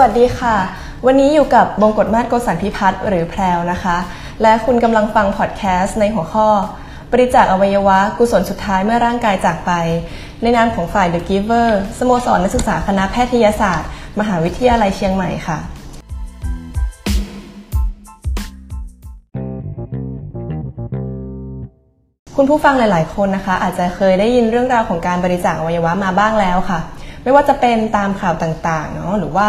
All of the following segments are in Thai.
สวัสดีค่ะ วันนี้อยู่กับบงกฎมาศโกสันพิพัฒน์หรือแพรวนะคะ และคุณกำลังฟังพอดแคสต์ในหัวข้อ บริจาคอวัยวะกุศลสุดท้ายเมื่อร่างกายจากไป ในนามของฝ่าย The Giver สโมสรนักศึกษาคณะแพทยศาสตร์ มหาวิทยาลัยเชียงใหม่ค่ะ คุณผู้ฟังหลาย ๆ คนนะคะ อาจจะเคยได้ยินเรื่องราวของการบริจาคอวัยวะมาบ้างแล้วค่ะ ไม่ว่าจะเป็นตามข่าวต่าง ๆ เนาะหรือว่า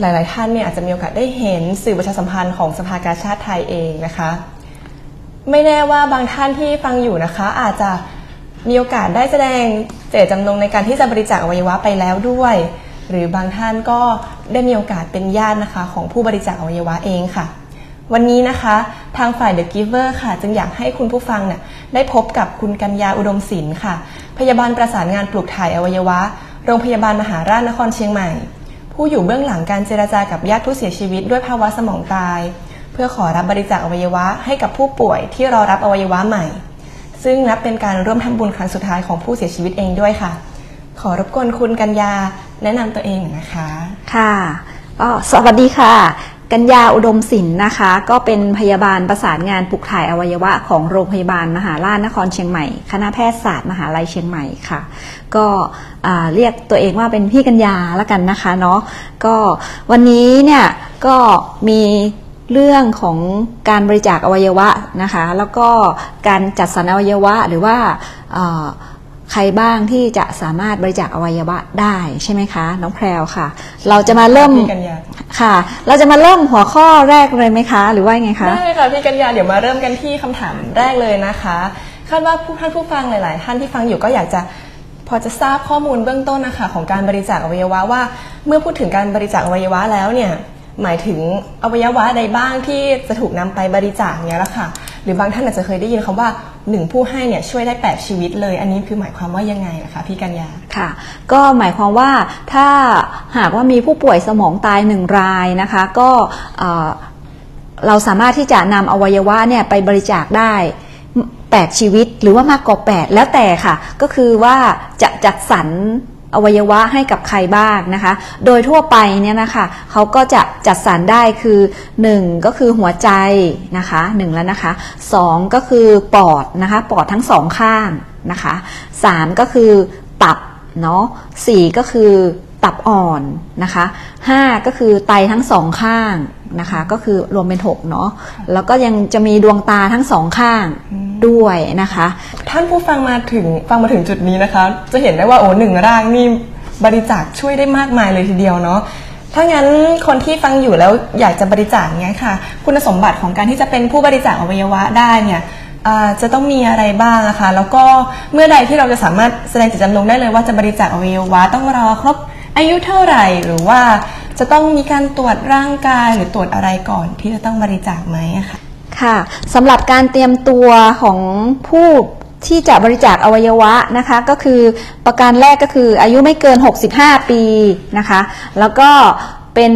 หลาย ๆ ท่านเนี่ยอาจจะมีโอกาสได้เห็นสื่อประชาสัมพันธ์ของสภากาชาติไทยเองนะคะ ไม่แน่ว่าบางท่านที่ฟังอยู่นะคะ อาจจะมีโอกาสได้แสดงเจตจำนงในการที่จะบริจาคอวัยวะไปแล้วด้วย หรือบางท่านก็ได้มีโอกาสเป็นญาตินะคะ ของผู้บริจาคอวัยวะเองค่ะ วันนี้นะคะทางฝ่าย The Giver ค่ะ จึงอยากให้คุณผู้ฟังเนี่ยได้พบกับคุณกัญญาอุดมศิลป์ค่ะ พยาบาลประสานงานปลูกถ่ายอวัยวะ โรงพยาบาลมหาราชนครเชียงใหม่ ผู้อยู่เบื้องหลังการเจราจากับญาติผู้เสียชีวิตด้วยภาวะสมองตาย เพื่อขอรับบริจาคอวัยวะให้กับผู้ป่วยที่รอรับอวัยวะใหม่ ซึ่งนับเป็นการร่วมทำบุญครั้งสุดท้ายของผู้เสียชีวิตเองด้วยค่ะ ขอรบกวนคุณกัญญาแนะนำตัวเองหน่อยนะคะ ค่ะก็สวัสดีค่ะ กัญญาอุดมศิลป์นะคะ ก็เป็นพยาบาลประสานงานปลูกถ่ายอวัยวะของโรงพยาบาลมหาราชนครเชียงใหม่ คณะแพทยศาสตร์มหาลัยเชียงใหม่ค่ะ ก็เรียกตัวเองว่าเป็นพี่กัญญาละกันนะคะเนาะก็วันนี้เนี่ยก็มีเรื่องของการบริจาคอวัยวะนะคะ แล้วก็การจัดสรรอวัยวะหรือว่า ใครบ้างที่จะสามารถบริจาคอวัยวะได้ใช่ไหมคะ น้องแพรวค่ะ เราจะมาเริ่มพี่กัญญาค่ะ เราจะมาเริ่มหัวข้อแรกเลยไหมคะ หรือว่าไงคะ ได้ค่ะพี่กัญญาเดี๋ยวมาเริ่มกันที่คำถามแรกเลยนะคะคาดว่าผู้ท่านผู้ฟังหลาย ๆ ท่านที่ฟังอยู่ก็อยากจะพอจะทราบข้อมูลเบื้องต้นนะคะของการบริจาคอวัยวะว่า เมื่อพูดถึงการบริจาคอวัยวะแล้วเนี่ยหมายถึงอวัยวะใดบ้างที่จะถูกนำไปบริจาคเนี่ยละค่ะ หรือบางท่านอาจจะเคยได้ยินคำว่าหนึ่งผู้ให้เนี่ยช่วยได้แปดชีวิตเลย อันนี้คือหมายความว่ายังไงนะคะพี่กัญญาค่ะ ก็หมายความว่าถ้าหากว่ามีผู้ป่วยสมองตายหนึ่งรายนะคะ ก็เอ่อเราสามารถที่จะนำอวัยวะเนี่ยไปบริจาคได้8ชีวิตหรือว่ามากกว่า8แล้วแต่ค่ะ ก็คือว่าจะจัดสรร อวัยวะให้กับใครบ้างนะคะ โดยทั่วไปเนี่ยนะคะเขาก็จะจัดสรรได้คือ 1 ก็คือหัวใจนะคะ1แล้วนะคะ 2 ก็คือปอดนะคะปอดทั้งสองข้างนะคะ 3 ก็คือตับเนาะสก็คือ ตับอ่อนนะคะ5ก็คือไตทั้งสองข้างนะคะก็คือรวมเป็น6เนาะแล้วก็ยังจะมีดวงตาทั้งสองข้างด้วยนะคะ ท่านผู้ฟังมาถึงฟังมาถึงจุดนี้นะคะ จะเห็นได้ว่าโอ้หนึ่งร่างนี่บริจาคช่วยได้มากมายเลยทีเดียวเนาะถ้างั้นคนที่ฟังอยู่แล้วอยากจะบริจาคเนี้ยค่ะ คุณสมบัติของการที่จะเป็นผู้บริจาคอวัยวะได้เนี่ยอ่าจะต้องมีอะไรบ้างอะคะ แล้วก็เมื่อใดที่เราจะสามารถแสดงจิตจำนงได้เลยว่าจะบริจาคอวัยวะต้องรอครบ อายุเท่าไหร่หรือว่าจะต้องมีการตรวจร่างกายหรือตรวจอะไรก่อนที่จะต้องบริจาคไหมอะคะค่ะสำหรับการเตรียมตัวของผู้ที่จะบริจาคอวัยวะนะคะก็คือประการแรกก็คืออายุไม่เกิน 65 ปีนะคะ แล้วก็เป็น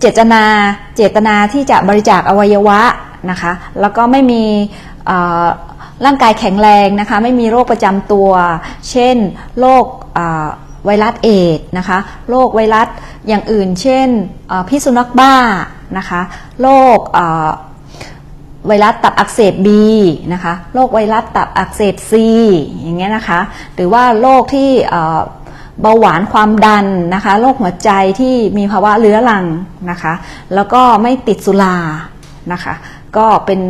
เจตนาเจตนาที่จะบริจาคอวัยวะนะคะ แล้วก็ไม่มีร่างกายแข็งแรงนะคะ ไม่มีโรคประจำตัว เช่นโรค ไวรัสเอดนะคะ โรคไวรัสอย่างอื่น เช่นพิษสุนัขบ้านะคะ โรคไวรัสตับอักเสบ B นะคะ โรคไวรัสตับอักเสบ C อย่างเงี้ยนะคะ หรือว่าโรคที่เบาหวานความดันนะคะ โรคหัวใจที่มีภาวะเรื้อรังนะคะ แล้วก็ไม่ติดสุรานะคะ ก็เป็น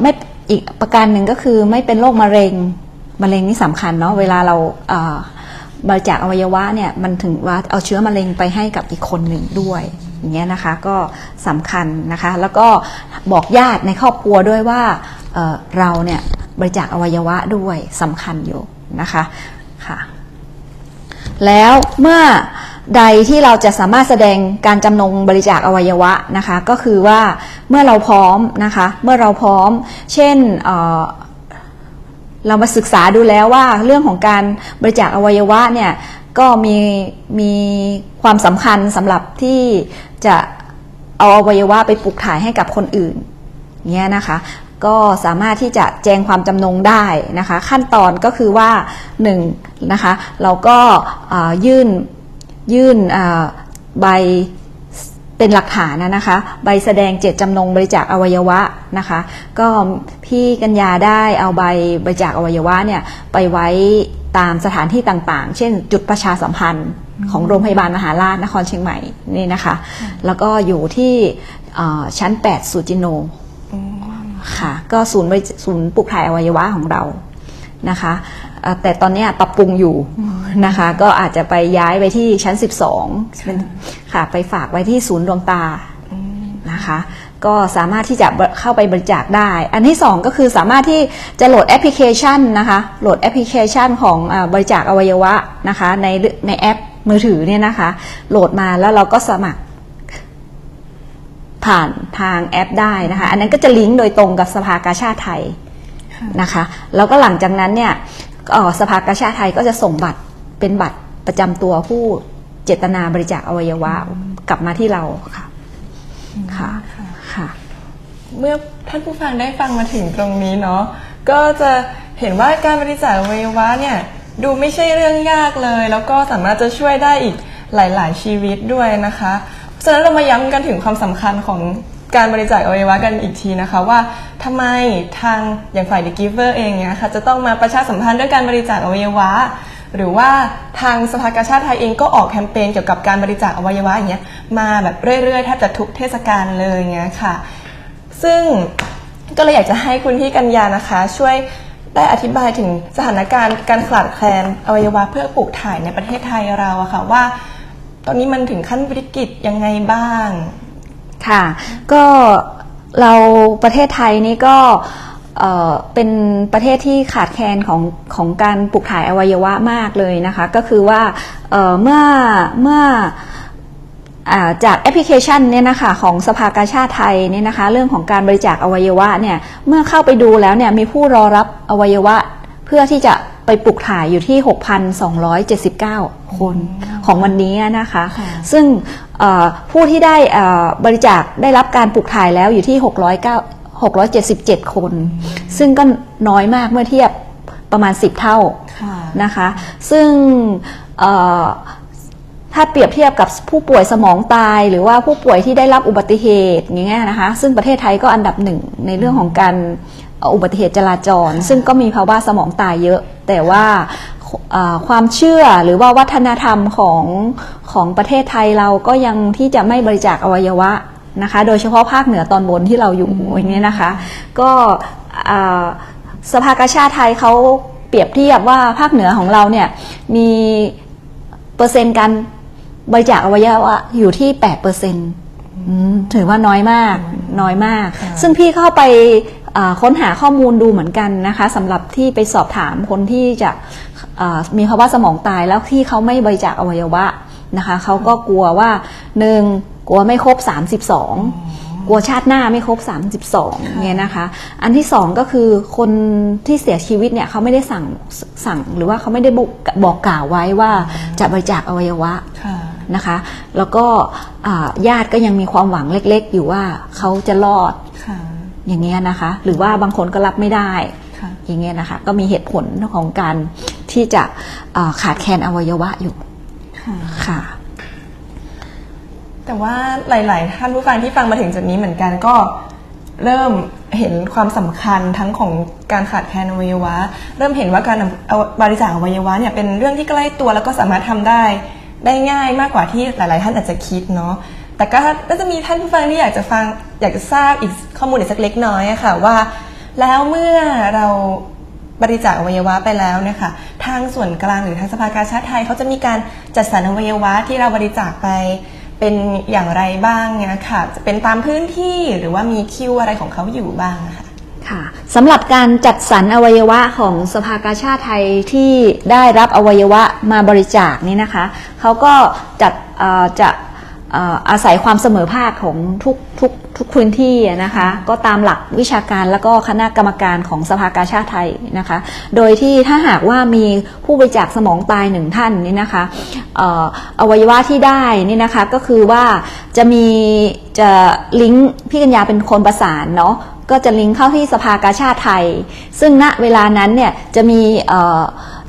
ไม่อีกประการหนึ่งก็คือไม่เป็นโรคมะเร็ง มะเร็งนี่สำคัญเนาะ เวลาเรา บริจาคอวัยวะเนี่ยมันถึงว่าเอาเชื้อมะเร็งไปให้กับอีกคนหนึ่งด้วยอย่างเงี้ยนะคะก็สำคัญนะคะ แล้วก็บอกญาติในครอบครัวด้วยว่าเเราเนี่ยบริจาคอวัยวะด้วยสำคัญอยู่นะคะค่ะแล้วเมื่อใดที่เราจะสามารถแสดงการจำนงบริจาคอวัยวะนะคะ ก็คือว่าเมื่อเราพร้อมนะคะ เมื่อเราพร้อม เช่น เรามาศึกษาดูแล้วว่าเรื่องของการบริจาคอวัยวะเนี่ยก็มีมีความสำคัญสำหรับที่จะเอาอวัยวะไปปลูกถ่ายให้กับคนอื่นเงี้ยนะคะก็สามารถที่จะแจ้งความจำนงได้นะคะ ขั้นตอนก็คือว่า1นนะคะเราก็ยื่นยื่นใบ เป็นหลักฐานนะนะคะ ใบแสดงเจตจำนงบริจาคอวัยวะนะคะ ก็พี่กัญญาได้เอาใบบริจาคอวัยวะเนี่ยไปไว้ตามสถานที่ต่างๆ เช่น จุดประชาสัมพันธ์ของโรงพยาบาลมหาราชนครเชียงใหม่นี่นะคะ แล้วก็อยู่ที่ชั้น 8สุจิโนค่ะ ก็ศูนย์ศูนย์ปลูกถ่ายอวัยวะของเรานะคะ แต่ตอนนี้ปรับปรุงอยู่ นะคะ ก็อาจจะไปย้ายไปที่ชั้น 12เป็นค่ะ ไปฝากไว้ที่ศูนย์ดวงตานะคะ ก็สามารถที่จะเข้าไปบริจาคได้ อันที่ 2 ก็คือสามารถที่จะโหลดแอปพลิเคชันนะคะ โหลดแอปพลิเคชันของอาบริจาคอวัยวะนะคะ ในในแอปมือถือเนี่ยนะคะ โหลดมาแล้วเราก็สมัครผ่านทางแอปได้นะคะ อันนั้นก็จะลิงก์โดยตรงกับสภากาชาติไทยนะคะ แล้วก็หลังจากนั้นเนี่ยเอ่อสภากาชาติไทยก็จะส่งบัตร เป็นบัตรประจำตัวผู้เจตนาบริจาคอวัยวะกลับมาที่เราค่ะค่ะค่ะ เมื่อท่านผู้ฟังได้ฟังมาถึงตรงนี้เนาะก็จะเห็นว่าการบริจาคอวัยวะเนี่ยดูไม่ใช่เรื่องยากเลย แล้วก็สามารถจะช่วยได้อีกหลาย ๆ ชีวิตด้วยนะคะฉะนั้นเรามาย้ำกันถึงความสำคัญของการบริจาคอวัยวะกันอีกทีนะคะว่าทำไมทางอย่างฝ่าย The Giver เองเนี่ยค่ะจะต้องมาประชาสัมพันธ์ด้วยการบริจาคอวัยวะ หรือว่าทางสภากาชาติไทยเองก็ออกแคมเปญเกี่ยวกับการบริจาคอวัยวะอย่างเงี้ยมาแบบเรื่อยๆแทบจะทุกเทศกาลเลยอย่างเงี้ยค่ะ ซึ่งก็เลยอยากจะให้คุณพี่กัญญานะคะ ช่วยได้อธิบายถึงสถานการณ์การขาดแคลนอวัยวะเพื่อปลูกถ่ายในประเทศไทยเราอะค่ะว่า ตอนนี้มันถึงขั้นวิกฤตยังไงบ้าง ค่ะ ก็เราประเทศไทยนี่ก็ เอ่อเป็นประเทศที่ขาดแคลนของของการปลูกถ่ายอวัยวะมากเลยนะคะ ก็คือว่าเอ่อเมื่อเมื่ออ่าจากแอปพลิเคชันเนี่ยนะคะของสภากาชาติไทยเนี่ยนะคะ เรื่องของการบริจาคอวัยวะเนี่ยเมื่อเข้าไปดูแล้วเนี่ยมีผู้รอรับอวัยวะเพื่อที่จะไปปลูกถ่ายอยู่ที่ 6,279 คนของวันนี้นะคะค่ะซึ่งเอ่อผู้ที่ได้เอ่อบริจาคได้รับการปลูกถ่ายแล้วอยู่ที่ 609 677 คน ซึ่งก็น้อยมากเมื่อเทียบประมาณ 10 เท่าค่ะนะคะ ซึ่งเอ่อถ้าเปรียบเทียบกับผู้ป่วยสมองตาย หรือว่าผู้ป่วยที่ได้รับอุบัติเหตุอย่างเงี้ยนะคะ ซึ่งประเทศไทยก็อันดับหนึ่งในเรื่องของการเอ่ออุบัติเหตุจราจร ซึ่งก็มีภาวะสมองตายเยอะ แต่ว่าเอ่อความเชื่อหรือว่าวัฒนธรรมของของประเทศไทยเราก็ยังที่จะไม่บริจาคอวัยวะ นะคะ โดยเฉพาะภาคเหนือตอนบนที่เราอยู่อย่างนี้ยนะคะ ก็เอ่อสภากาชาติไทยเขาเปรียบเทียบว่าภาคเหนือของเราเนี่ยมีเปอร์เซ็นต์การบริจาคอวัยวะอยู่ที่8เปอร์เซ็นต์ถือว่าน้อยมากน้อยมากค่ะซึ่งพี่เข้าไปอ่าค้นหาข้อมูลดูเหมือนกันนะคะสำหรับที่ไปสอบถามคนที่จะอ่ามีภาวะสมองตายแล้วที่เขาไม่บริจาคอวัยวะนะคะเขาก็กลัวว่าหนึ่ง กลัวไม่ครบ 32 กลัวชาติหน้าไม่ครบ 32เนี่ยนะคะ อันที่สองก็คือคนที่เสียชีวิตเนี่ยเขาไม่ได้สั่งสั่งหรือว่าเขาไม่ได้บอกบอกกล่าวไว้ว่าจะบริจาคอวัยวะค่ะนะคะ แล้วก็อ่าญาติก็ยังมีความหวังเล็กๆ อยู่ว่าเขาจะรอดค่ะอย่างเงี้ยนะคะ หรือว่าบางคนก็รับไม่ได้ค่ะอย่างเงี้ยนะคะ ก็มีเหตุผลของการที่จะอ่าขาดแคลนอวัยวะอยู่ค่ะค่ะ แต่ว่าหลาย ๆ ท่านผู้ฟังที่ฟังมาถึงจุดนี้เหมือนกันก็เริ่มเห็นความสำคัญทั้งของการขาดแคลนอวัยวะ เริ่มเห็นว่าการเอาบริจาคอวัยวะเนี่ยเป็นเรื่องที่ใกล้ตัวแล้วก็สามารถทำได้ได้ง่ายมากกว่าที่หลาย ๆ ท่านอาจจะคิดเนาะแต่ก็ก็จะมีท่านผู้ฟังที่อยากจะฟังอยากจะทราบอีกข้อมูลอีกสักเล็กน้อยะค่ะว่า แล้วเมื่อเราบริจาคอวัยวะไปแล้วเนี่ยค่ะทางส่วนกลางหรือทางสภากาชาติไทยเขาจะมีการจัดสรรอวัยวะที่เราบริจาคไป เป็นอย่างไรบ้างเนี่ยค่ะ จะเป็นตามพื้นที่หรือว่ามีคิวอะไรของเขาอยู่บ้างค่ะค่ะสำหรับการจัดสรรอวัยวะของสภากาชาติไทยที่ได้รับอวัยวะมาบริจาคนี่นะคะเขาก็จัดจะ อาศัยความเสมอภาคของทุกทุกทุกพื้นที่นะคะ ก็ตามหลักวิชาการแล้วก็คณะกรรมการของสภากาชาติไทยนะคะ โดยที่ถ้าหากว่ามีผู้บริจาคสมองตายหนึ่งท่านนี่นะคะอออวัยวะที่ได้นี่นะคะก็คือว่าจะมีจะลิงก์พี่กัญญาเป็นคนประสานเนาะก็จะลิงก์เข้าที่สภากาชาติไทย ซึ่งณเวลานั้นเนี่ยจะมี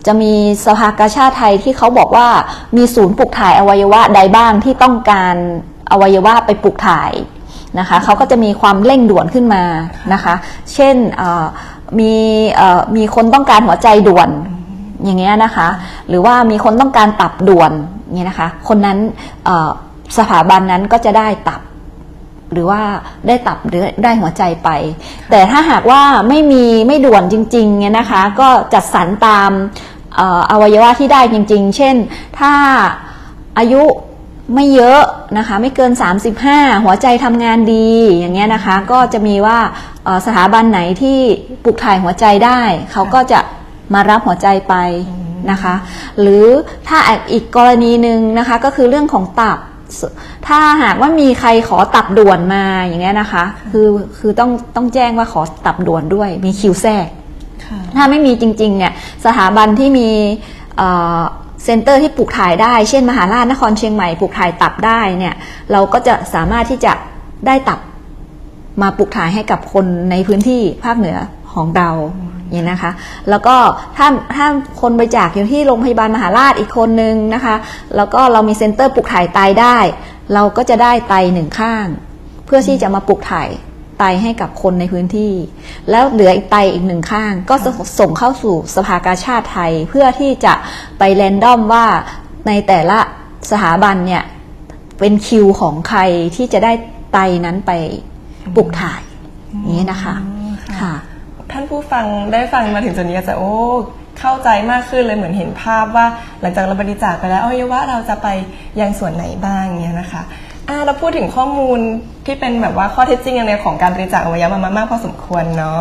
จะมีสภากาชาติไทยที่เขาบอกว่ามีศูนย์ปลูกถ่ายอวัยวะใดบ้างที่ต้องการอวัยวะไปปลูกถ่ายนะคะเขาก็จะมีความเร่งด่วนขึ้นมานะคะ เช่นมีมีคนต้องการหัวใจด่วนอย่างเงี้ยนะคะ หรือว่ามีคนต้องการตับด่วนเงี้ยนะคะ คนนั้นสถาบันนั้นก็จะได้ตับ หรือว่าได้ตับหรือได้หัวใจไป แต่ถ้าหากว่าไม่มีไม่ด่วนจริงๆเนี่ยนะคะ ก็จัดสรรตามอวัยวะที่ได้จริง ๆ เช่น ถ้าอายุไม่เยอะนะคะ ไม่เกิน 35 หัวใจทำงานดีอย่างเงี้ยนะคะ ก็จะมีว่าสถาบันไหนที่ปลูกถ่ายหัวใจได้ เขาก็จะมารับหัวใจไปนะคะ หรือถ้าอีกกรณีหนึ่งนะคะก็คือเรื่องของตับ ถ้าหากว่ามีใครขอตับด่วนมาอย่างเงี้ยนะคะ คือคือต้องต้องแจ้งว่าขอตับด่วนด้วย มีคิวแทรกถ้าไม่มีจริงๆเนี่ยสถาบันที่มีcenter ที่ปลูกถ่ายได้ เช่น มหาราชนครเชียงใหม่ปลูกถ่ายตับได้เนี่ย เราก็จะสามารถที่จะได้ตับมาปลูกถ่ายให้กับคนในพื้นที่ภาคเหนือ ของเราอย่างนะคะ แล้วก็ถ้าถ้าคนบริจาคอยู่ที่โรงพยาบาลมหาราชอีกคนนึงนะคะ แล้วก็เรามี center ปลูกถ่ายไตได้ เราก็จะได้ไตหนึ่งข้าง เพื่อที่จะมาปลูกถ่ายไตให้กับคนในพื้นที่ แล้วเหลืออีกไตอีกหนึ่งข้าง ก็ส่งเข้าสู่สภากาชาติไทย เพื่อที่จะไปแรนดอมว่าในแต่ละสถาบันเนี่ยเป็นคิวของใครที่จะได้ไตนั้นไปปลูกถ่ายนี้นะคะค่ะท่านผู้ฟังได้ฟังมาถึงจุดนี้จะโอ้เข้าใจมากขึ้นเลยเหมือนเห็นภาพว่า หลังจากเราบริจาคไปแล้วอวัยวะเราจะไปยังส่วนไหนบ้างเนี่ยนะคะอ่าเราพูดถึงข้อมูลที่เป็นแบบว่าข้อเท็จจริงในของการบริจาคอวัยวะมามากพอสมควรเนาะ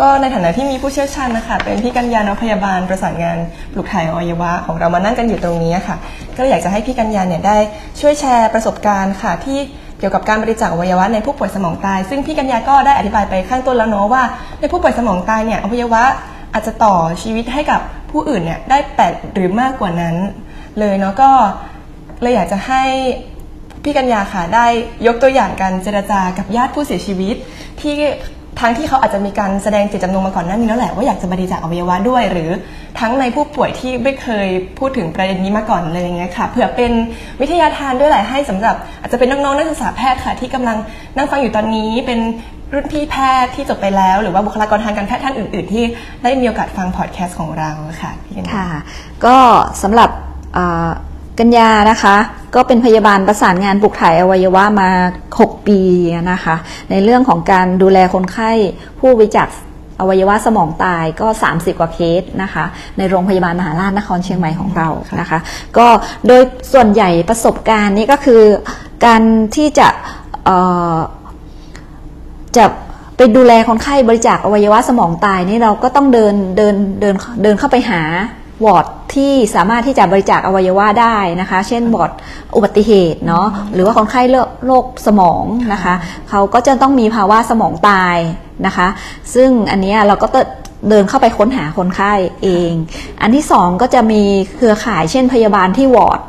ก็ในฐานะที่มีผู้เชี่ยวชาญนะคะเป็นพี่กัญญาณพยาบาลประสานงานปลูกถ่ายอวัยวะของเรามานั่งกันอยู่ตรงนี้ค่ะ ก็อยากจะให้พี่กัญญาเนี่ยได้ช่วยแชร์ประสบการณ์ค่ะที่ กี่ยวกับการบริจาคอวัยวะในผู้ป่วยสมองตาย ซึ่งพี่กัญญาก็ได้อธิบายไปข้างต้นแล้วเนาะว่า ในผู้ป่วยสมองตายเนี่ยอวัยวะอาจจะต่อชีวิตให้กับผู้อื่นเนี่ยได้แปดหรือมากกว่านั้น เลยเนาะก็เลยอยากจะให้พี่กัญญาค่ะได้ยกตัวอย่างการเจรจากับญาติผู้เสียชีวิตที่ ทั้งที่เขาอาจจะมีการแสดงเจตจำนงมาก่อนหน้านี้แล้วแหละว่าอยากจะบริจาคอวัยวะด้วย หรือทั้งในผู้ป่วยที่ไม่เคยพูดถึงประเด็นนี้มาก่อนเลยอย่างเงี้ยค่ะเผื่อเป็นวิทยาทานด้วยแหละให้สำหรับอาจจะเป็นน้องๆนักศึกษาแพทย์ค่ะ ที่กำลังนั่งฟังอยู่ตอนนี้เป็นรุ่นพี่แพทย์ที่จบไปแล้ว หรือว่าบุคลากรทางการแพทย์ท่านอื่น ๆ ที่ได้มีโอกาสฟังพอดแคสต์ของเราค่ะพี่กัญญาค่ะก็สำหรับ กัญญานะคะ ก็เป็นพยาบาลประสานงานปลูกถ่ายอวัยวะมา 6 ปีนะคะ ในเรื่องของการดูแลคนไข้ผู้วิจักอวัยวะสมองตายก็ 30 กว่าเคสนะคะ ในโรงพยาบาลมหาราชนครเชียงใหม่ของเรานะคะ ก็โดยส่วนใหญ่ประสบการณ์นี้ก็คือการที่จะจะไปดูแลคนไข้บริจาคอวัยวะสมองตายนี่เราก็ต้องเดินเดินเดินเดินเข้าไปหา วอร์ดที่สามารถที่จะบริจาคอวัยวะได้นะคะ เช่นวอร์ดอุบัติเหตุเนาะหรือว่าคนไข้โรคสมองนะคะ เขาก็จะต้องมีภาวะสมองตายนะคะ ซึ่งอันนี้เราก็เดินเข้าไปค้นหาคนไข้เอง อันที่สองก็จะมีเครือข่ายเช่นพยาบาลที่วอร์ด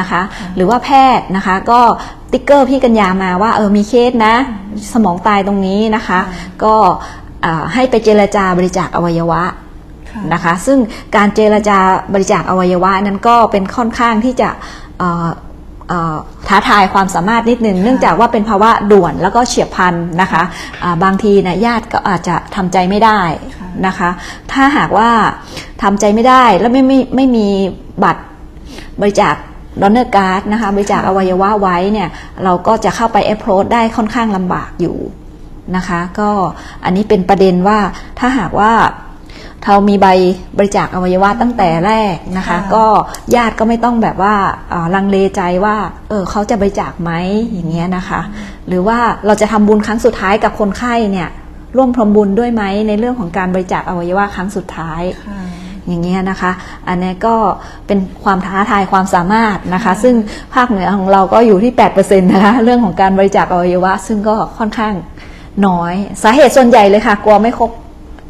นะคะ หรือว่าแพทย์นะคะ ก็ trigger พี่กัญญามาว่าเออมีเคสนะ สมองตายตรงนี้นะคะ ก็ให้ไปเจรจาบริจาคอวัยวะ นะคะ ซึ่งการเจรจาบริจาคอวัยวะนั้นก็เป็นค่อนข้างที่จะท้าทายความสามารถนิดนึง เนื่องจากว่าเป็นภาวะด่วนแล้วก็เฉียบพลันนะคะบางทีนะญาติก็อาจจะทำใจไม่ได้นะคะ ถ้าหากว่าทำใจไม่ได้แล้วไม่ไม่ไม่มีบัตรบริจาค donor card นะคะบริจาคอวัยวะไว้เนี่ยเราก็จะเข้าไปแอปโรดได้ค่อนข้างลำบากอยู่นะคะ ก็อันนี้เป็นประเด็นว่าถ้าหากว่า เรามีใบบริจาคอวัยวะตั้งแต่แรกนะคะ ก็ญาติก็ไม่ต้องแบบว่าลังเลใจว่าเออเขาจะบริจาคไหมอย่างเงี้ยนะคะ หรือว่าเราจะทำบุญครั้งสุดท้ายกับคนไข้เนี่ยร่วมทำบุญด้วยไหมในเรื่องของการบริจาคอวัยวะครั้งสุดท้ายอย่างเงี้ยนะคะ อันนี้ก็เป็นความท้าทายความสามารถนะคะ ซึ่งภาคเหนือของเราก็อยู่ที่8%นะคะเรื่องของการบริจาคอวัยวะ ซึ่งก็ค่อนข้างน้อย สาเหตุส่วนใหญ่เลยค่ะ กลัวไม่ครบ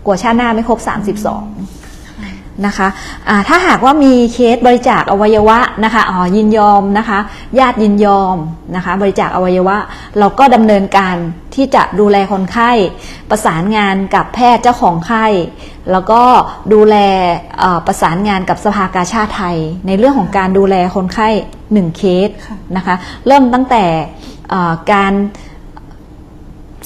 กลัวชาติหน้าไม่ครบ 32 นะคะะถ้าหากว่ามีเคสบริจาคอวัยวะนะคะอ๋อยินยอมนะคะญาติยินยอมนะคะบริจาคอวัยวะ เราก็ดำเนินการที่จะดูแลคนไข้ ประสานงานกับแพทย์เจ้าของไข้ แล้วก็ดูแลประสานงานกับสภากาชาติไทย ในเรื่องของการดูแลคนไข้หนึ่งเคสนะคะเริ่มตั้งแต่การ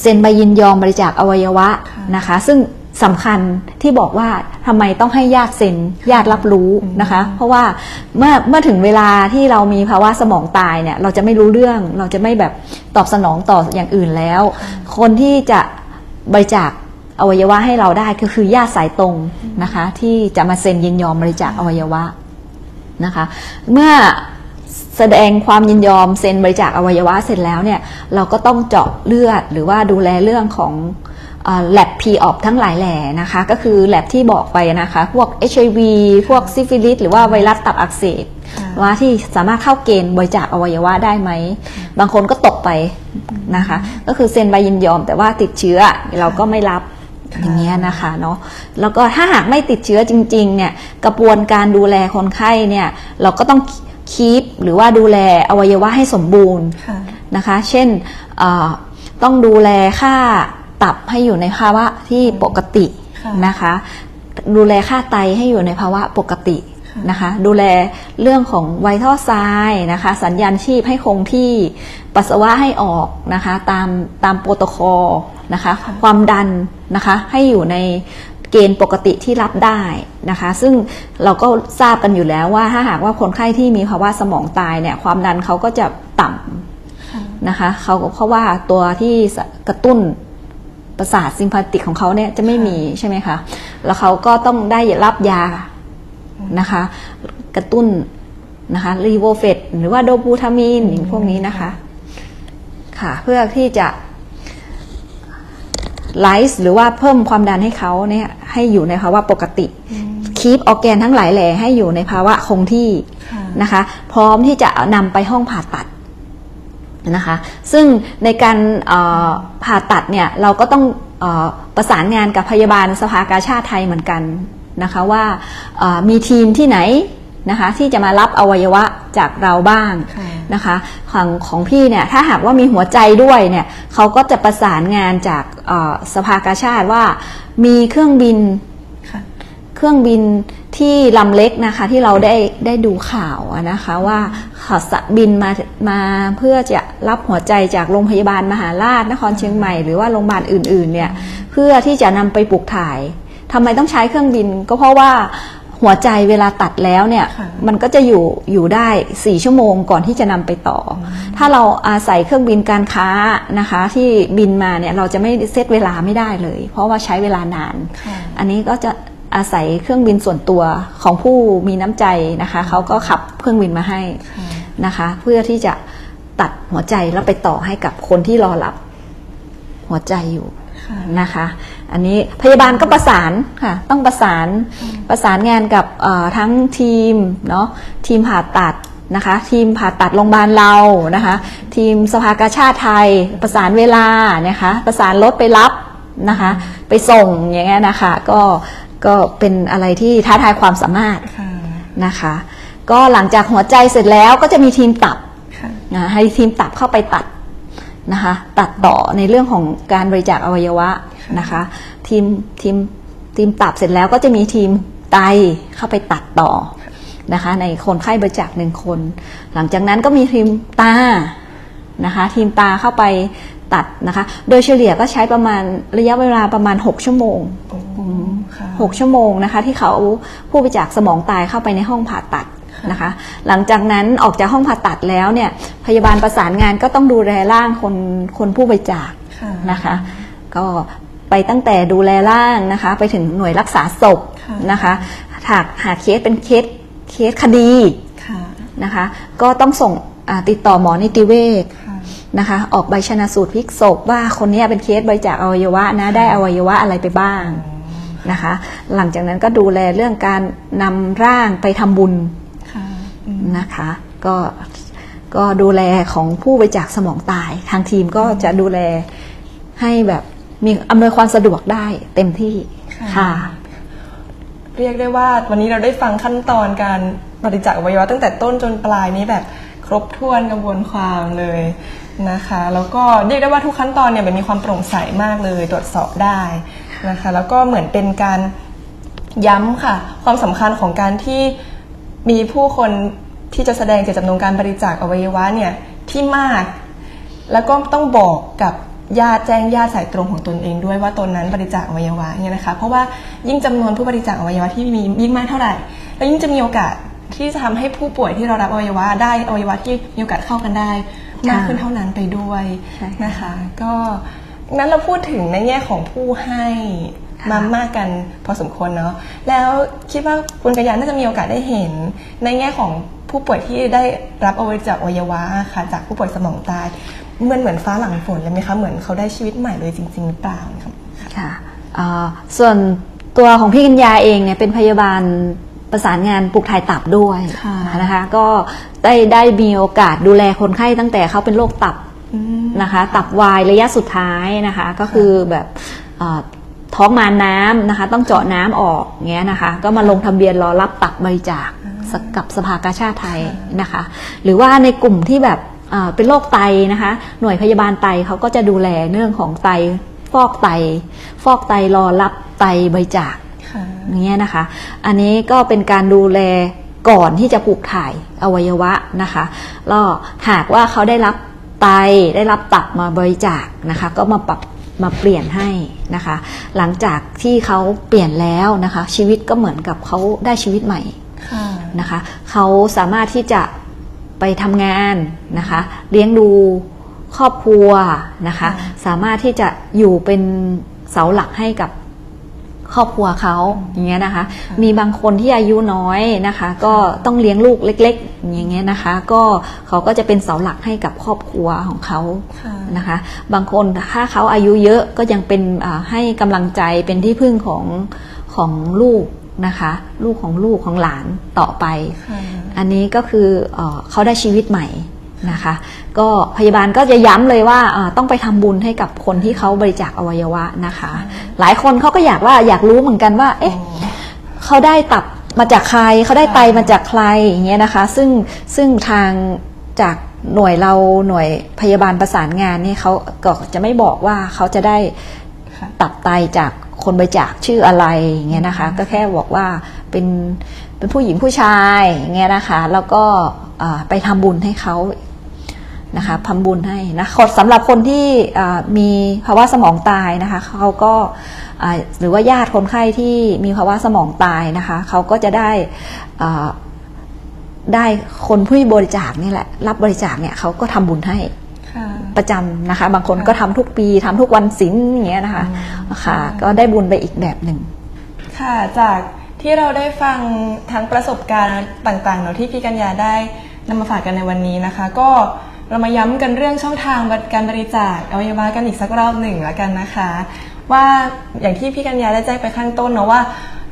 เซ็นใบยินยอมบริจาคอวัยวะนะคะ ซึ่ง สำคัญที่บอกว่าทำไมต้องให้ญาติเซ็นญาติรับรู้นะคะ เพราะว่าเมื่อเมื่อถึงเวลาที่เรามีภาวะสมองตายเนี่ย เราจะไม่รู้เรื่อง เราจะไม่แบบตอบสนองต่ออย่างอื่นแล้ว คนที่จะบริจาคอวัยวะให้เราได้ก็คือญาติสายตรงนะคะ ที่จะมาเซ็นยินยอมบริจาคอวัยวะนะคะ เมื่อแสดงความยินยอมเซ็นบริจาคอวัยวะเสร็จแล้วเนี่ยเราก็ต้องเจาะเลือดหรือว่าดูแลเรื่องของ lab pre-op ทั้งหลายแหล่นะคะ ก็คือแลบที่บอกไปนะคะ พวก HIV พวกซิฟิลิสหรือว่าไวรัสตับอักเสบค่ะว่าที่สามารถเข้าเกณฑ์บริจาคอวัยวะได้ไหม บางคนก็ตกไปนะคะ ก็คือเซ็นใบยินยอม แต่ว่าติดเชื้อเราก็ไม่รับค่ะอย่างเงี้ยนะคะเนาะแล้วก็ถ้าหากไม่ติดเชื้อจริงๆเนี่ยกระบวนการดูแลคนไข้เนี่ยเราก็ต้องคีปหรือว่าดูแลอวัยวะให้สมบูรณ์ค่ะนะคะ เช่นเอ่อต้องดูแลค่า ตับให้อยู่ในภาวะที่ปกติค่ะนะคะ ดูแลค่าไตให้อยู่ในภาวะปกติค่ะนะคะดูแลเรื่องของไวท์ท่อไซน์นะคะสัญญาณชีพให้คงที่ปัสสาวะให้ออกนะคะตามตามโปรโตคอลนะคะความดันนะคะให้อยู่ในเกณฑ์ปกติที่รับได้นะคะ ซึ่งเราก็ทราบกันอยู่แล้วว่าถ้าหากว่าคนไข้ที่มีภาวะสมองตายเนี่ยความดันเขาก็จะต่ำค่ะนะคะเขาก็เพราะว่าตัวที่กระตุ้น ประสาทซิมพาติกของเขาเนี่ยจะไม่มีใช่ไหมคะ แล้วเขาก็ต้องได้รับยานะคะ กระตุ้นนะคะ Levophed หรือว่า dobutamine อย่างพวกนี้นะคะ ค่ะ เพื่อที่จะ rise หรือว่าเพิ่มความดันให้เขาเนี่ยให้อยู่ในภาวะปกติ keep organ ทั้งหลายแหล่ให้อยู่ในภาวะคงที่ค่ะนะคะ พร้อมที่จะนำไปห้องผ่าตัด นะคะ ซึ่งในการเอ่อผ่าตัดเนี่ยเราก็ต้องเออประสานงานกับพยาบาลสภากาชาติไทยเหมือนกันนะคะว่าเอ่อมีทีมที่ไหนนะคะที่จะมารับอวัยวะจากเราบ้างค่ะนะคะของของพี่เนี่ยถ้าหากว่ามีหัวใจด้วยเนี่ยเขาก็จะประสานงานจากเอ่อสภากาชาติว่ามีเครื่องบินค่ะเครื่องบิน ที่ลำเล็กนะคะที่เราได้ได้ดูข่าวอะนะคะว่าเขาสะบินมามาเพื่อจะรับหัวใจจากโรงพยาบาลมหาราชนครเชียงใหม่หรือว่าโรงพยาบาลอื่นๆเนี่ยเพื่อที่จะนำไปปลูกถ่ายทำไมต้องใช้เครื่องบิน ก็เพราะว่าหัวใจเวลาตัดแล้วเนี่ยค่ะมันก็จะอยู่อยู่ได้สี่ชั่วโมงก่อนที่จะนำไปต่ออถ้าเราอาศัยเครื่องบินการค้านะคะที่บินมาเนี่ยเราจะไม่เซตเวลาไม่ได้เลย เพราะว่าใช้เวลานานค่ะอันนี้ก็จะ อาศัยเครื่องบินส่วนตัวของผู้มีน้ำใจนะคะเขาก็ขับเครื่องบินมาให้นะคะ เพื่อที่จะตัดหัวใจแล้วไปต่อให้กับคนที่รอรับหัวใจอยู่นะคะ อันนี้พยาบาลก็ประสานค่ะ ต้องประสานประสานงานกับทั้งทีมเนาะทีมผ่าตัดนะคะ ทีมผ่าตัดโรงพยาบาลเรานะคะ ทีมสภากาชาติไทย ประสานเวลานะคะ ประสานรถไปรับนะคะ ไปส่งอย่างเงี้ยนะคะ ก็ ก็เป็นอะไรที่ท้าทายความสามารถค่ะนะคะ ก็หลังจากหัวใจเสร็จแล้วก็จะมีทีมตับค่ะนะให้ทีมตับเข้าไปตัดนะคะตัดต่อในเรื่องของการบริจาคอวัยวะนะคะทีมทีมทีมตับเสร็จแล้วก็จะมีทีมไตเข้าไปตัดต่อนะคะในคนไข้บริจาคหนึ่งคน หลังจากนั้นก็มีทีมตานะคะทีมตาเข้าไปตัดนะคะ โดยเฉลี่ยก็ใช้ประมาณระยะเวลาประมาณ 6 ชั่วโมง โอ้ค่ะ หกชั่วโมงนะคะ ที่เขาผู้บริจาคสมองตายเข้าไปในห้องผ่าตัดนะคะ หลังจากนั้นออกจากห้องผ่าตัดแล้วเนี่ยพยาบาลประสานงานก็ต้องดูแลร่างคนคนผู้บริจาคนะคะ ก็ไปตั้งแต่ดูแลร่างนะคะ ไปถึงหน่วยรักษาศพนะคะหากหากเคสเป็นเคสเคสคดีนะคะ ก็ต้องส่งติดต่อหมอนิติเวชนะคะ ออกใบชนะสูตรพลิกศพว่าคนนี้เป็นเคสบริจาคอวัยวะนะได้อวัยวะอะไรไปบ้าง นะคะ หลังจากนั้นก็ดูแลเรื่องการนำร่างไปทำบุญค่ะอืมนะคะ ก็ก็ดูแลของผู้บริจาคสมองตาย ทางทีมก็จะดูแลให้แบบมีอำนวยความสะดวกได้เต็มที่ค่ะค่ะเรียกได้ว่าวันนี้เราได้ฟังขั้นตอนการบริจาคอวัยวะตั้งแต่ต้นจนปลายนี้แบบครบถ้วนกระบวนความเลยนะคะ แล้วก็เรียกได้ว่าทุกขั้นตอนเนี่ยมันมีความโปร่งใสมากเลย ตรวจสอบได้ นะคะแล้วก็เหมือนเป็นการย้ำค่ะ ความสำคัญของการที่มีผู้คนที่จะแสดงเจตจำนงการบริจาคอวัยวะเนี่ยที่มาก แล้วก็ต้องบอกกับญาติแจ้งญาติสายตรงของตนเองด้วยว่าตนนั้นบริจาคอวัยวะเนี่ยนะคะเพราะว่ายิ่งจำนวนผู้บริจาคอวัยวะที่มียิ่งมากเท่าไหร่ แล้วยิ่งจะมีโอกาสที่จะทำให้ผู้ป่วยที่เรารับอวัยวะได้อวัยวะที่มีโอกาสเข้ากันได้ มากขึ้นเท่านั้นไปด้วยใช่ค่ะนะคะ ก็ นั้นเราพูดถึงในแง่ของผู้ให้ค่ะมามากกันพอสมควรเนาะแล้วคิดว่าคุณกัญญาน่าจะมีโอกาสได้เห็น ในแง่ของผู้ป่วยที่ได้รับอวัยวะจากอวัยวะค่ะ จากผู้ป่วยสมองตายเหมือนเหมือนฟ้าหลังฝนเลยไหมคะเหมือนเขาได้ชีวิตใหม่เลยจริงๆหรือเปล่าครับค่ะเอ่อส่วนตัวของพี่กัญญาเองเนี่ยเป็นพยาบาลประสานงานปลูกถ่ายตับด้วยค่ะนะคะ ก็ได้ได้มีโอกาสดูแลคนไข้ตั้งแต่เขาเป็นโรคตับอืม นะคะ ตับวายระยะสุดท้ายนะคะ ก็คือแบบเอ่อท้องมาน้ำนะคะ ต้องเจาะน้ำออกเงี้ยนะคะ ก็มาลงทะเบียนรอรับตับบริจาคสกับสภากาชาติไทยนะคะ หรือว่าในกลุ่มที่แบบเอ่อเป็นโรคไตนะคะ หน่วยพยาบาลไตเขาก็จะดูแลเรื่องของไตฟอกไต ฟอกไตรอรับไตบริจาคค่ะอย่างเงี้ยนะคะ อันนี้ก็เป็นการดูแลก่อนที่จะปลูกถ่ายอวัยวะนะคะแล้วหากว่าเขาได้รับ ไตได้รับตับมาบริจาคนะคะ ก็มาปรับมาเปลี่ยนให้นะคะ หลังจากที่เขาเปลี่ยนแล้วนะคะ ชีวิตก็เหมือนกับเขาได้ชีวิตใหม่ค่ะนะคะเขาสามารถที่จะไปทำงานนะคะ เลี้ยงดูครอบครัวนะคะค่ะสามารถที่จะอยู่เป็นเสาหลักให้กับ ครอบครัวเขาอย่างเงี้ยนะคะ มีบางคนที่อายุน้อยนะคะ ก็ต้องเลี้ยงลูกเล็ก ๆ อย่างเงี้ยนะคะ ก็เขาก็จะเป็นเสาหลักให้กับครอบครัวของเขาค่ะนะคะ บางคนถ้าเขาอายุเยอะก็ยังเป็นอ่าให้กำลังใจเป็นที่พึ่งของของลูกนะคะ ลูกของลูกของหลานต่อไปค่ะอันนี้ก็คือเออเขาได้ชีวิตใหม่ นะคะ ก็พยาบาลก็จะย้ำเลยว่าต้องไปทำบุญให้กับคนที่เขาบริจาคอวัยวะนะคะ หลายคนเขาก็อยากว่าอยากรู้เหมือนกันว่า เอ๊ะเขาได้ตับมาจากใครเขาได้ไตมาจากใครอย่างเงี้ยนะคะ ซึ่งซึ่งทางจากหน่วยเราหน่วยพยาบาลประสานงานเนี่ยเขาก็จะไม่บอกว่าเขาจะได้ตับไตจากคนบริจาคชื่ออะไรอย่างเงี้ยนะคะ ก็แค่บอกว่าเป็นเป็นผู้หญิงผู้ชายอย่างเงี้ยนะคะ แล้วก็ไปทำบุญให้เขา นะคะทำบุญให้นะคนสำหรับคนที่อ่ามีภาวะสมองตายนะคะเขาก็อ่าหรือว่าญาติคนไข้ที่มีภาวะสมองตายนะคะเขาก็จะได้อ่าได้คนผู้บริจาคนี่แหละ รับบริจาคเนี่ยเขาก็ทำบุญให้ค่ะประจำนะคะ บางคนก็ทำทุกปีทำทุกวันศีลอย่างเงี้ยนะคะค่ะ ก็ได้บุญไปอีกแบบหนึ่งค่ะจากที่เราได้ฟังทั้งประสบการณ์ต่างๆเนาะที่พี่กัญญาได้นำมาฝากกันในวันนี้นะคะ ก็ เรามาย้ำกันเรื่องช่องทางการบริจาคอวัยวะกันอีกสักรอบหนึ่งแล้วกันนะคะ ว่าอย่างที่พี่กัญญาได้แจ้งไปข้างต้นเนาะว่า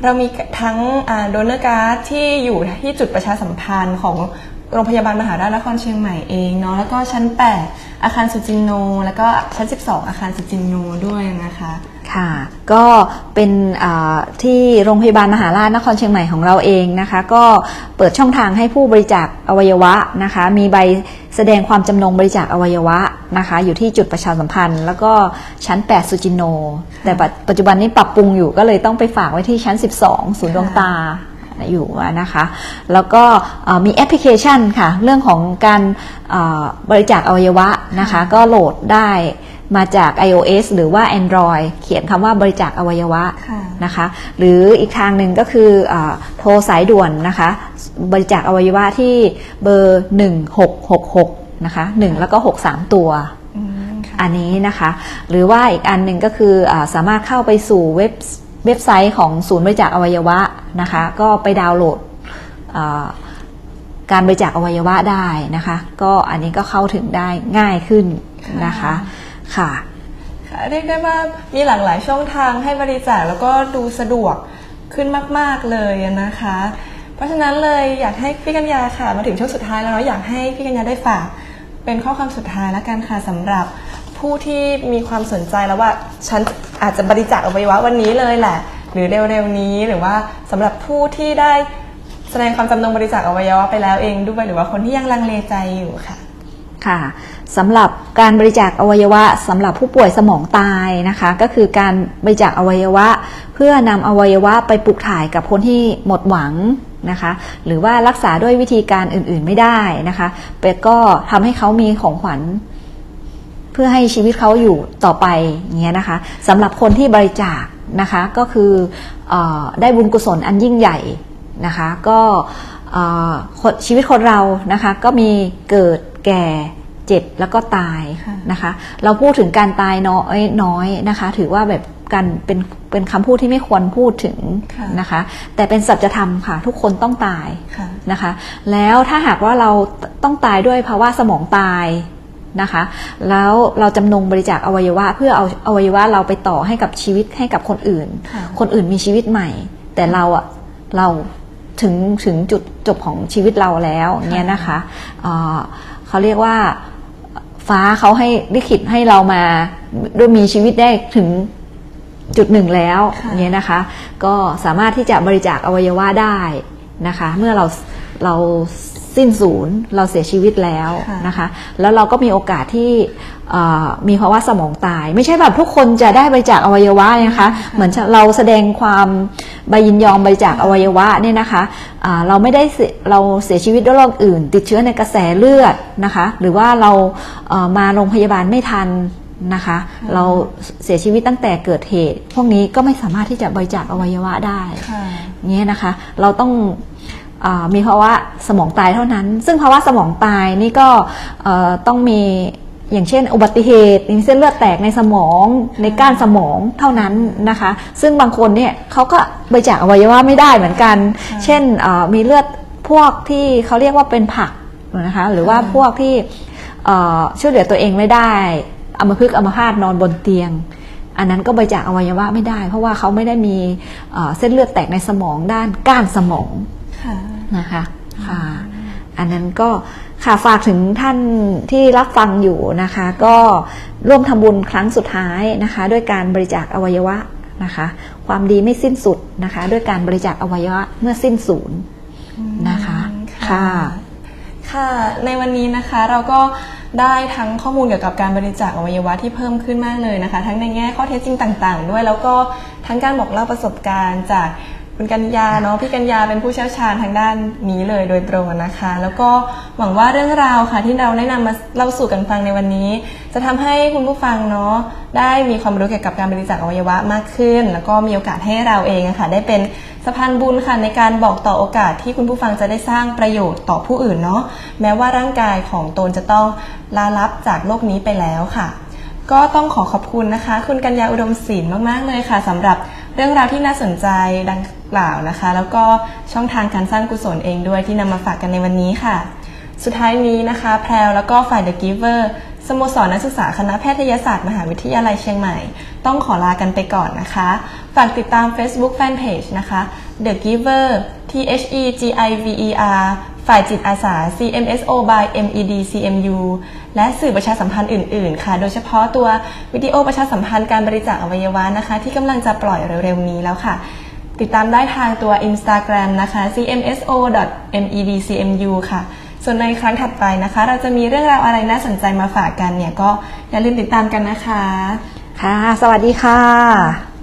เรามีทั้งโดเนอร์การ์ดที่อยู่ที่จุดประชาสัมพันธ์ของ โรงพยาบาลมหาราชนครเชียงใหม่เองเนาะแล้วก็ชั้น 8 อาคารสุจินโน แล้วก็ชั้น 12 อาคารสุจินโนด้วยนะคะ ค่ะ ก็เป็นที่โรงพยาบาลมหาราชนครเชียงใหม่ของเราเองนะคะ ก็เปิดช่องทางให้ผู้บริจาคอวัยวะนะคะ มีใบแสดงความจำนงบริจาคอวัยวะนะคะ อยู่ที่จุดประชาสัมพันธ์ แล้วก็ชั้น 8 สุจินโน แต่ปัจปัจจุบันนี้ปรับปรุงอยู่ก็เลยต้องไปฝากไว้ที่ชั้น 12 ศูนย์ดวงตา อยู่นะคะแล้วก็เอ่อมีแอปพลิเคชันค่ะ เรื่องของการเอ่อบริจาคอวัยวะนะคะ ก็โหลดได้มาจาก iOS หรือว่า Android เขียนคำว่าบริจาคอวัยวะค่ะนะคะ หรืออีกทางหนึ่งก็คืออาโทรสายด่วนนะคะ บริจาคอวัยวะที่เบอร์ 1666 นะคะ 1 แล้วก็ 6 3 ตัวอืมค่ะอันนี้นะคะ หรือว่าอีกอันหนึ่งก็คืออาสามารถเข้าไปสู่เว็บเว็บไซต์ของศูนย์บริจาคอวัยวะ นะคะ ก็ไปดาวน์โหลดอ่าการบริจาคอวัยวะได้นะคะ ก็อันนี้ก็เข้าถึงได้ง่ายขึ้นนะคะค่ะค่ะเรียกได้ว่ามีหลากหลายช่องทางให้บริจาคแล้วก็ดูสะดวกขึ้นมาก ๆ เลยนะคะ เพราะฉะนั้นเลยอยากให้พี่กัญญาค่ะมาถึงช่วงสุดท้ายแล้วเนาะอยากให้พี่กัญญาได้ฝาก เป็นข้อความสุดท้ายแล้วกันค่ะสำหรับผู้ที่มีความสนใจแล้วว่าฉันอาจจะบริจาคอวัยวะวันนี้เลยแหละ หรือเร็วๆนี้ หรือว่าสำหรับผู้ที่ได้แสดงความจำนงบริจาคอวัยวะไปแล้วเองด้วยหรือว่าคนที่ยังลังเลใจอยู่ค่ะค่ะสำหรับการบริจาคอวัยวะสำหรับผู้ป่วยสมองตายนะคะ ก็คือการบริจาคอวัยวะ เพื่อนำอวัยวะไปปลูกถ่ายกับคนที่หมดหวังนะคะ หรือว่ารักษาด้วยวิธีการอื่นๆไม่ได้นะคะแต่ก็ทำให้เขามีของขวัญ พื่อให้ชีวิตเขาอยู่ต่อไปอย่างเงี้ยนะคะสำหรับคนที่บริจาคนะคะก็คืออได้บุญกุศลอันยิ่งใหญ่นะคะก็ชีวิตคนเรานะคะก็มีเกิดแก่เจ็บแล้วก็ตายนะคะเราพูดถึงการตายน้อยน้อยนะคะถือว่าแบบการเป็นเป็นคำพูดที่ไม่ควรพูดถึงะนะคะแต่เป็นสัจธรรมค่ะทุกคนต้องตายะนะคะแล้วถ้าหากว่าเราต้องตายด้วยภาวะสมองตาย นะคะ แล้วเราจำนงบริจาคอวัยวะ เพื่อเอาอวัยวะเราไปต่อให้กับชีวิตให้กับคนอื่นค่ะคนอื่นมีชีวิตใหม่ แต่เราอะเราถึงถึงจุดจบของชีวิตเราแล้วเนี่ยนะคะเอ่อเขาเรียกว่าฟ้าเขาให้ลิขิตให้เรามาด้วยมีชีวิตได้ถึงจุดหนึ่งแล้วค่ะเนี่ยนะคะ ก็สามารถที่จะบริจาคอวัยวะได้นะคะ เมื่อเราเรา สิ้นศูนย์เราเสียชีวิตแล้วค่ะนะคะ แล้วเราก็มีโอกาสที่เอ่อมีภาวะสมองตาย ไม่ใช่แบบทุกคนจะได้บริจาคอวัยวะนะคะ เหมือนเราแสดงความใบยินยอมบริจาคอวัยวะเนี่ยนะคะอ่าเราไม่ได้เสียเราเสียชีวิตด้วยโรคอื่น ติดเชื้อในกระแสเลือดนะคะ หรือว่าเราเอ่อมาโรงพยาบาลไม่ทันนะคะ เราเสียชีวิตตั้งแต่เกิดเหตุ พวกนี้ก็ไม่สามารถที่จะบริจาคอวัยวะได้ค่ะเงี้ยนะคะ เราต้องอา มีภาวะสมองตายเท่านั้น ซึ่งภาวะสมองตายนี่ก็เอ่อต้องมีอย่างเช่น อุบัติเหตุอย่างเส้นเลือดแตกในสมองในก้านสมองเท่านั้นนะคะ ซึ่งบางคนเนี่ยเขาก็บริจาคอวัยวะไม่ได้เหมือนกัน เช่นเอ่อมีเลือดพวกที่เขาเรียกว่าเป็นผักนะคะหรือว่าพวกที่เอ่อช่วยเหลือตัวเองไม่ได้อัมพฤกษ์อัมพาตนอนบนเตียง อันนั้นก็บริจาคอวัยวะไม่ได้ เพราะว่าเขาไม่ได้มีเอ่อเส้นเลือดแตกในสมองด้านก้านสมองค่ะ นะคะค่ะอันนั้นก็ค่ะฝากถึงท่านที่รับฟังอยู่นะคะ ก็ร่วมทำบุญครั้งสุดท้ายนะคะ ด้วยการบริจาคอวัยวะนะคะ ความดีไม่สิ้นสุดนะคะ ด้วยการบริจาคอวัยวะเมื่อสิ้นศูนย์นะคะค่ะค่ะในวันนี้นะคะเราก็ได้ทั้งข้อมูลเกี่ยวกับการบริจาคอวัยวะที่เพิ่มขึ้นมากเลยนะคะ ทั้งในแง่ข้อเท็จจริงต่าง ๆ ด้วยแล้วก็ทั้งการบอกเล่าประสบการณ์จาก คุณกัญญาเนาะพี่กัญญาเป็นผู้เชี่ยวชาญทางด้านนี้เลยโดยตรงนะคะ แล้วก็หวังว่าเรื่องราวค่ะที่เราได้นำมาเล่าสู่กันฟังในวันนี้ จะทำให้คุณผู้ฟังเนาะได้มีความรู้เกี่ยวกับการบริจาคอวัยวะมากขึ้น แล้วก็มีโอกาสให้เราเองะค่ะได้เป็นสะพานบุญค่ะในการบอกต่อโอกาสที่คุณผู้ฟังจะได้สร้างประโยชน์ต่อผู้อื่นเนาะแม้ว่าร่างกายของตนจะต้องลาลับจากโลกนี้ไปแล้วค่ะ ก็ต้องขอขอบคุณนะคะ คุณกัญญาอุดมศิลป์มากๆเลยค่ะสำหรับเรื่องราวที่น่าสนใจดัง กล่านะคะ แล้วก็ช่องทางการสร้างกุศลเองด้วยที่นำมาฝากกันในวันนี้ค่ะ สุดท้ายนี้นะคะ แพรวแล้วก็ฝ่าย The Giver สโมสรนักศึกษาคณะแพทยศาสตร์มหาวิทยาลัยเชียงใหม่ ต้องขอลากันไปก่อนนะคะ ฝากติดตาม Facebook Fanpage นะคะ The Giver T H E G I V E R ฝ่ายจิตอาสา CMSO by MED CMU และสื่อประชาสัมพันธ์อื่น ๆ ค่ะ โดยเฉพาะตัววิดีโอประชาสัมพันธ์การบริจาคอวัยวะนะคะ ที่กำลังจะปล่อยเร็ว ๆ นี้แล้วค่ะ ติดตามได้ทางตัว Instagram นะคะ cmso.medcmu ค่ะ ส่วนในครั้งถัดไปนะคะ เราจะมีเรื่องราวอะไรน่าสนใจมาฝากกันเนี่ยก็อย่าลืมติดตามกันนะคะ ค่ะ สวัสดีค่ะ